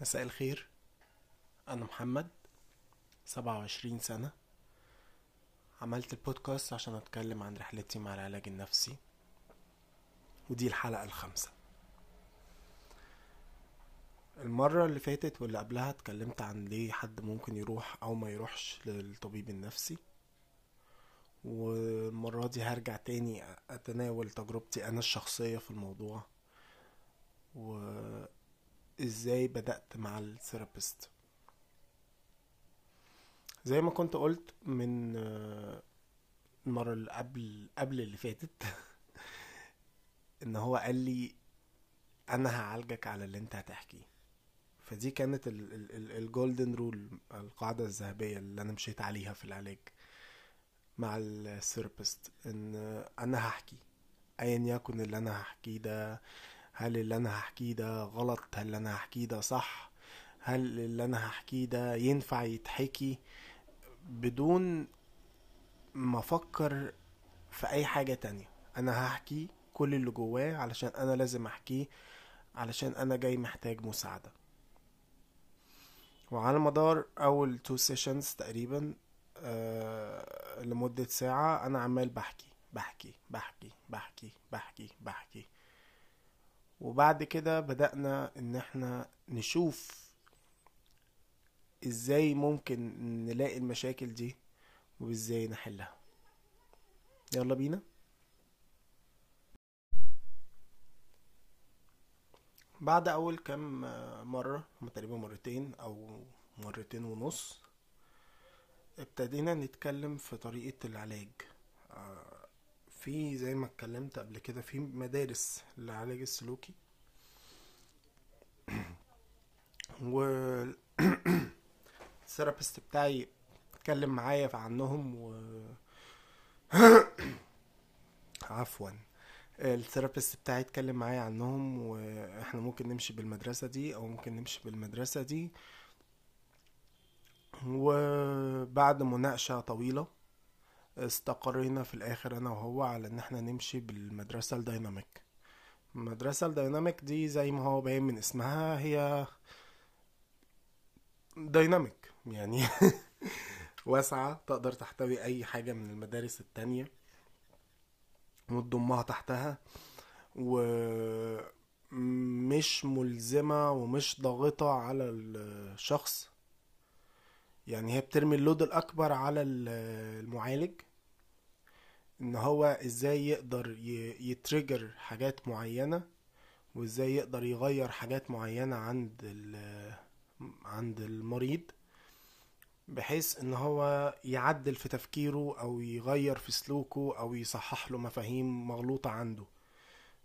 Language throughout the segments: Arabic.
مساء الخير. أنا محمد سبعة وعشرين سنة. عملت البودكاست عشان أتكلم عن رحلتي مع العلاج النفسي ودي الحلقة الخامسة. المرة اللي فاتت واللي قبلها اتكلمت عن ليه حد ممكن يروح أو ما يروحش للطبيب النفسي. والمرة دي هرجع تاني أتناول تجربتي أنا الشخصية في الموضوع. وإزاي بدأت مع ال therapist. زي ما كنت قلت من آه، المرة اللي قبل قبل اللي فاتت إن هو قال لي أنا هعالجك على اللي أنت هتحكيه. فدي كانت ال golden rule القاعدة الذهبية اللي أنا مشيت عليها في العلاج مع ال therapist إن أنا هحكي ايا يكن اللي أنا هحكيه ده هل اللي أنا هحكيه ده غلط؟ هل اللي أنا هحكيه ده صح؟ هل اللي أنا هحكيه ده ينفع يتحكي؟ بدون ما أفكر في أي حاجة تانية. أنا هحكي كل اللي جوايا علشان أنا لازم أحكيه علشان أنا جاي محتاج مساعدة. وعلى مدار أول two sessions تقريبا آه لمدة ساعة أنا عمال بحكي بحكي بحكي بحكي بحكي بحكي. وبعد كده بدأنا إن إحنا نشوف إزاي ممكن نلاقي المشاكل دي وإزاي نحلها. يلا بينا. بعد أول كام مرة تقريبا مرتين أو مرتين ونص ابتدينا نتكلم في طريقة العلاج. آه، في زي ما اتكلمت قبل كده في مدارس للعلاج السلوكي. و ال therapist بتاعي اتكلم معايا عنهم و عفوا. ال therapist بتاعي اتكلم معايا عنهم وإحنا ممكن نمشي بالمدرسة دي أو ممكن نمشي بالمدرسة دي. وبعد مناقشة طويلة استقرينا في الآخر أنا وهو على إن إحنا نمشي بالمدرسة الديناميك. المدرسة الديناميك دي زي ما هو باين من اسمها هي ديناميك. يعني واسعة تقدر تحتوي أي حاجة من المدارس التانية. وتضمها تحتها. ومش ملزمة ومش ضاغطة على الشخص. يعني هي بترمي اللود الأكبر على المعالج إن هو إزاي يقدر يتريجر حاجات معينة وإزاي يقدر يغير حاجات معينة عند عند المريض بحيث إن هو يعدل في تفكيره أو يغير في سلوكه أو يصحح له مفاهيم مغلوطة عنده.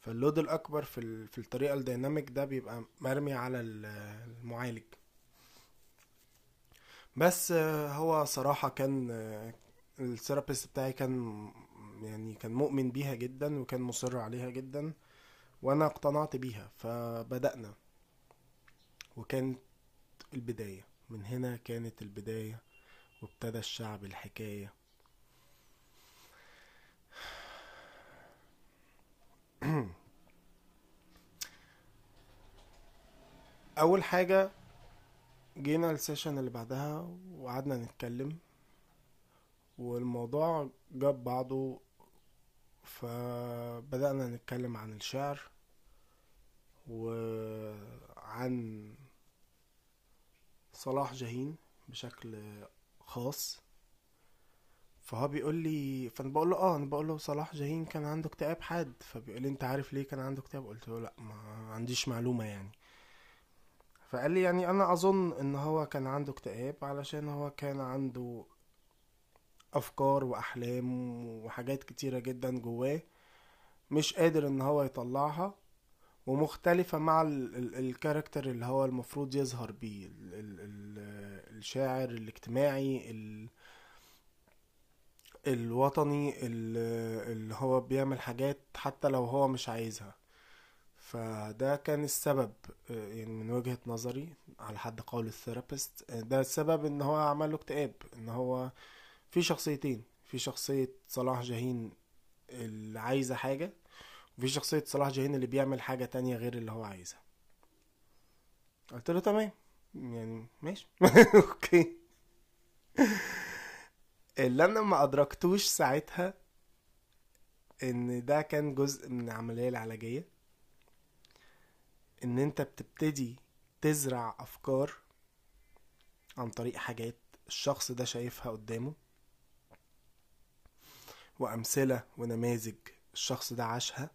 فال load الأكبر في, في الطريقة ال dynamic ده بيبقى مرمي على المعالج. بس هو صراحة كان ال therapist بتاعي كان يعني كان مؤمن بيها جدا وكان مصر عليها جدا وأنا اقتنعت بيها فبدأنا. وكانت البداية. من هنا كانت البداية وابتدى تشعب الحكاية. أول حاجة جينا السيشن اللي بعدها وقعدنا نتكلم والموضوع جاب بعضه فبدأنا نتكلم عن الشعر وعن صلاح جاهين بشكل خاص. فهو بيقول لي فأنا بقول له آه أنا بقول له صلاح جاهين كان عنده اكتئاب حاد. فبيقول لي أنت عارف ليه كان عنده اكتئاب؟ قلت له لأ ما عنديش معلومة يعني. فقال لي يعني أنا أظن إن هو كان عنده اكتئاب علشان هو كان عنده أفكار وأحلام وحاجات كتيرة جدا جواه مش قادر إن هو يطلعها ومختلفة مع الكاركتر اللي هو المفروض يظهر بيه ال ال ال الشاعر الاجتماعي ال الوطني اللي هو بيعمل حاجات حتى لو هو مش عايزها. فده كان السبب يعني من وجهة نظري على حد قول الثيرابيست. ده السبب إن هو عمل له اكتئاب إن هو في شخصيتين في شخصية صلاح جاهين اللي عايزة حاجة وفي شخصية صلاح جاهين اللي بيعمل حاجة تانية غير اللي هو عايزها. قلت له تمام يعني ماشي. أوكي. اللي أنا ما أدركتوش ساعتها إن ده كان جزء من العملية العلاجية. إن أنت بتبتدي تزرع أفكار عن طريق حاجات الشخص ده شايفها قدامه وأمثلة ونماذج الشخص ده عاشها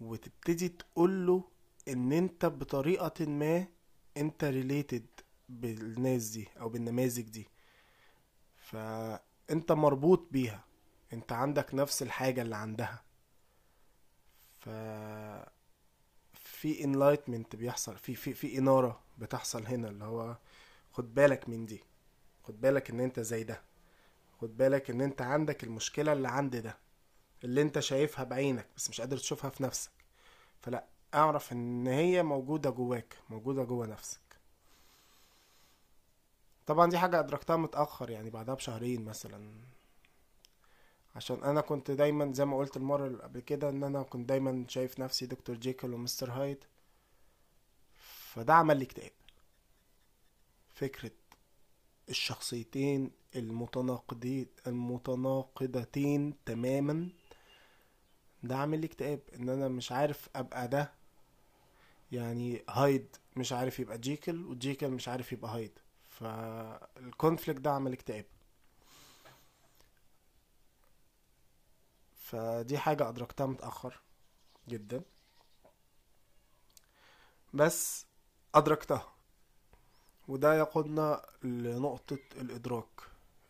وتبتدي تقوله إن أنت بطريقة ما أنت related بالناس دي أو بالنماذج دي. فأنت مربوط بيها أنت عندك نفس الحاجة اللي عندها. ف في enlightenment بيحصل في في في إنارة بتحصل هنا اللي هو خد بالك من دي خد بالك إن أنت زي ده خد بالك إن أنت عندك المشكلة اللي عند ده اللي أنت شايفها بعينك بس مش قادر تشوفها في نفسك. فلا أعرف إن هي موجودة جواك موجودة جوا نفسك. طبعا دي حاجة أدركتها متأخر يعني بعدها بشهرين مثلا. عشان أنا كنت دايما زي ما قلت المرة اللي قبل كده إن أنا كنت دايما شايف نفسي دكتور جيكل ومستر هايد. فده عمل لي اكتئاب. فكرة الشخصيتين المتناقضين المتناقضتين تماما ده عامل لي اكتئاب. إن أنا مش عارف أبقى ده. يعني هايد مش عارف يبقى جيكل وجيكل مش عارف يبقى هايد. فال conflict ده عمل اكتئاب. فدي حاجة أدركتها متأخر جدا. بس أدركتها. وده يقودنا لنقطة الإدراك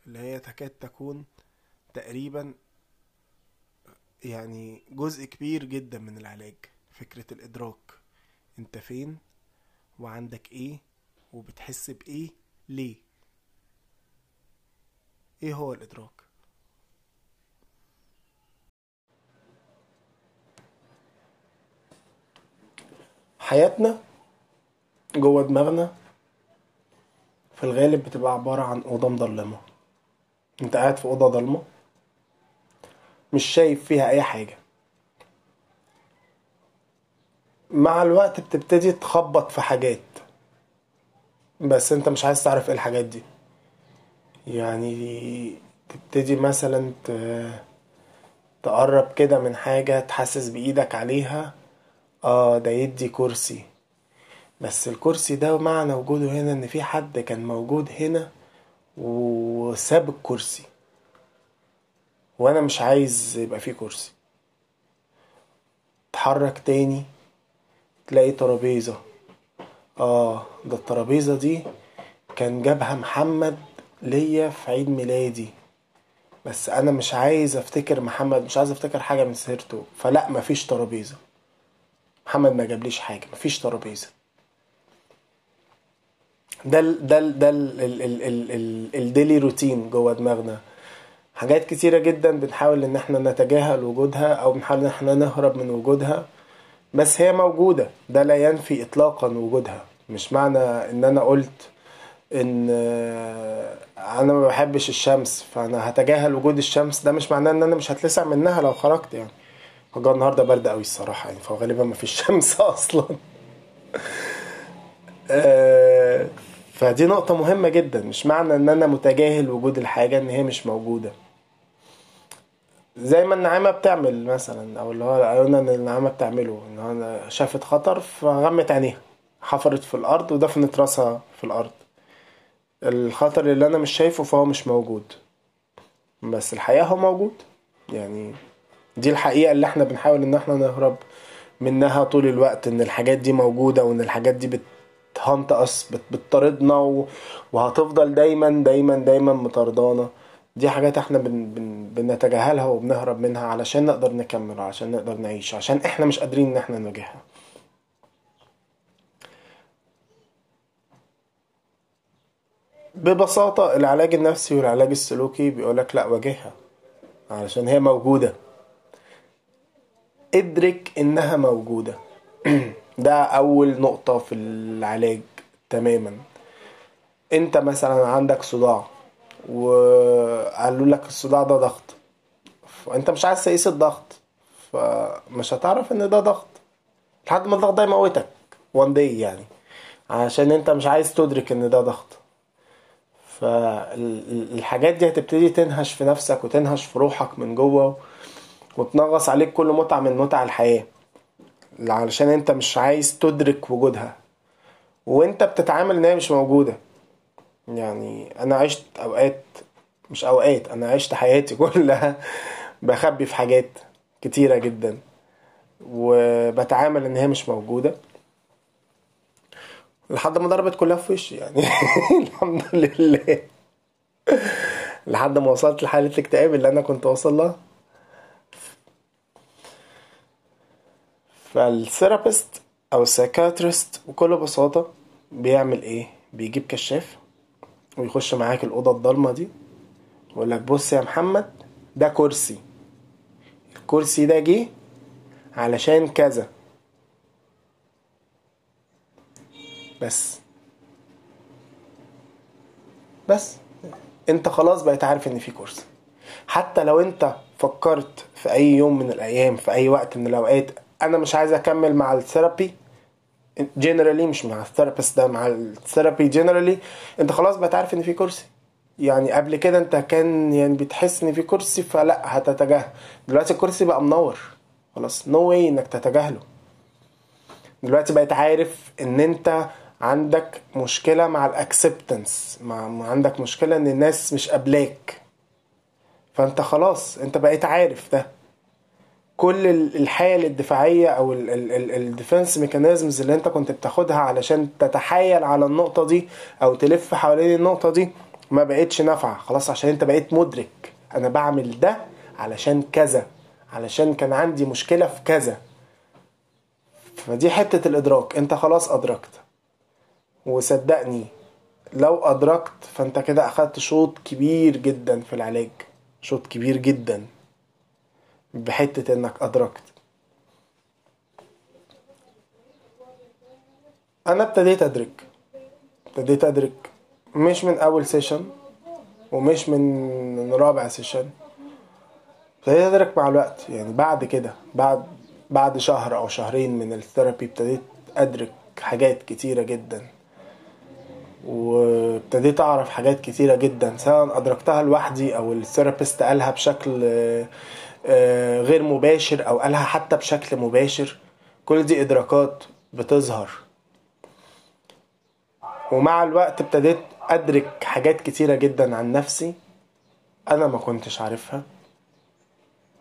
اللي هي تكاد تكون تقريبا يعني جزء كبير جدا من العلاج. فكرة الإدراك. أنت فين؟ وعندك إيه؟ وبتحس بإيه؟ ليه؟ إيه هو الإدراك؟ حياتنا جوه دماغنا في الغالب بتبقى عبارة عن أوضة مظلمة أنت قاعد في أوضة ضلمة مش شايف فيها أي حاجة. مع الوقت بتبتدي تخبط في حاجات بس أنت مش عايز تعرف إيه الحاجات دي. يعني تبتدي مثلا تقرب كده من حاجة تحسس بإيدك عليها. آه ده يدي كرسي. بس الكرسي ده معنى وجوده هنا إن في حد كان موجود هنا وساب الكرسي. وأنا مش عايز يبقى في كرسي. تحرك تاني تلاقي ترابيزة. آه ده الترابيزة دي كان جابها محمد ليا في عيد ميلادي. بس أنا مش عايز أفتكر محمد مش عايز أفتكر حاجة من سيرته. فلا مفيش ترابيزة. محمد ما جابليش حاجة مفيش ترابيزة. ده ال ده ال ده الديلي روتين جوه دماغنا. حاجات كتيرة جدا بنحاول إن إحنا نتجاهل وجودها أو بنحاول إن إحنا نهرب من وجودها بس هي موجودة. ده لا ينفي اطلاقا وجودها. مش معنى إن أنا قلت إن أنا ما بحبش الشمس فأنا هتجاهل وجود الشمس. ده مش معناه إن أنا مش هتلسع منها لو خرجت يعني. الجو النهارده برد قوي الصراحة يعني فغالبا ما فيش شمس أصلا. فدي نقطة مهمة جدا مش معنى إن أنا متجاهل وجود الحاجة إن هي مش موجودة. زي ما النعامة بتعمل مثلا أو اللي هو قلنا إن النعامة بتعمله إن هو شافت خطر فغمت عينيها حفرت في الأرض ودفنت راسها في الأرض. الخطر اللي أنا مش شايفه فهو مش موجود. بس الحقيقة هو موجود يعني دي الحقيقة اللي إحنا بنحاول ان إحنا نهرب منها طول الوقت ان الحاجات دي موجودة وان الحاجات دي بتهانت اس بتطاردنا وهتفضل دايما دايما دايما مطاردانا. دي حاجات إحنا بن بن بنتجاهلها وبنهرب منها علشان نقدر نكمل عشان نقدر نعيش عشان إحنا مش قادرين ان إحنا نواجهها. ببساطة العلاج النفسي والعلاج السلوكي بيقولك لا واجهها علشان هي موجودة. ادرك إنها موجودة. ده أول نقطة في العلاج تماما. أنت مثلا عندك صداع وقالوا لك الصداع ده ضغط. فانت مش عايز تقيس الضغط فمش هتعرف إن ده ضغط. لحد ما الضغط ده يموتك وان داي يعني. عشان أنت مش عايز تدرك إن ده ضغط. فالحاجات دي هتبتدي تنهش في نفسك وتنهش في روحك من جوه وتنغص عليك كل متعة من متع الحياة. علشان انت مش عايز تدرك وجودها. وانت بتتعامل ان هي مش موجودة. يعني أنا عشت اوقات مش اوقات أنا عشت حياتي كلها بخبي في حاجات كتيرة جدا. وبتعامل ان هي مش موجودة. لحد ما ضربت كلها في وشي يعني. الحمد لله. لحد ما وصلت لحالة الاكتئاب اللي أنا كنت واصل لها. فال therapist أو ال psychiatrist بكل بساطة بيعمل إيه؟ بيجيب كشاف ويخش معاك الأوضة الضلمة دي ويقول لك بص يا محمد ده كرسي. الكرسي ده جه علشان كذا. بس. بس. أنت خلاص بقيت عارف إن في كرسي. حتى لو أنت فكرت في أي يوم من الأيام في أي وقت من الأوقات أنا مش عايز أكمل مع ال therapy. generally مش مع ال therapist ده مع ال therapy generally أنت خلاص بقيت عارف إن في كرسي. يعني قبل كده أنت كان يعني بتحس إن في كرسي فلا هتتجاهل. دلوقتي الكرسي بقى منور. خلاص نو no واي إنك تتجاهله. دلوقتي بقيت عارف إن أنت عندك مشكلة مع ال acceptance مع عندك مشكلة إن الناس مش قابلاك. فأنت خلاص أنت بقيت عارف ده. كل الحيل الدفاعية أو ال defense mechanisms اللي أنت كنت بتاخدها علشان تتحايل على النقطة دي أو تلف حوالين النقطة دي ما بقتش نافعة. خلاص عشان أنت بقيت مدرك. أنا بعمل ده علشان كذا علشان كان عندي مشكلة في كذا. فدي حتة الإدراك. أنت خلاص أدركت. وصدقني لو أدركت فأنت كده أخدت شوط كبير جدا في العلاج. شوط كبير جدا. بحتة إنك أدركت. أنا ابتديت أدرك. ابتديت أدرك. مش من أول session ومش من رابع session ابتديت أدرك مع الوقت. يعني بعد كده بعد بعد شهر أو شهرين من ال therapy ابتديت أدرك حاجات كتيرة جدا. وابتديت أعرف حاجات كتيرة جدا. سواء أدركتها لوحدي أو ال therapist قالها بشكل غير مباشر أو قالها حتى بشكل مباشر كل دي إدراكات بتظهر. ومع الوقت ابتديت أدرك حاجات كتيرة جدا عن نفسي أنا ما كنتش عارفها.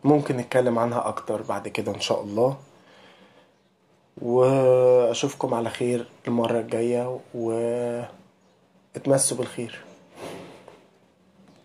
ممكن نتكلم عنها أكتر بعد كده إن شاء الله. وأشوفكم على خير المرة الجاية واتمسوا بالخير.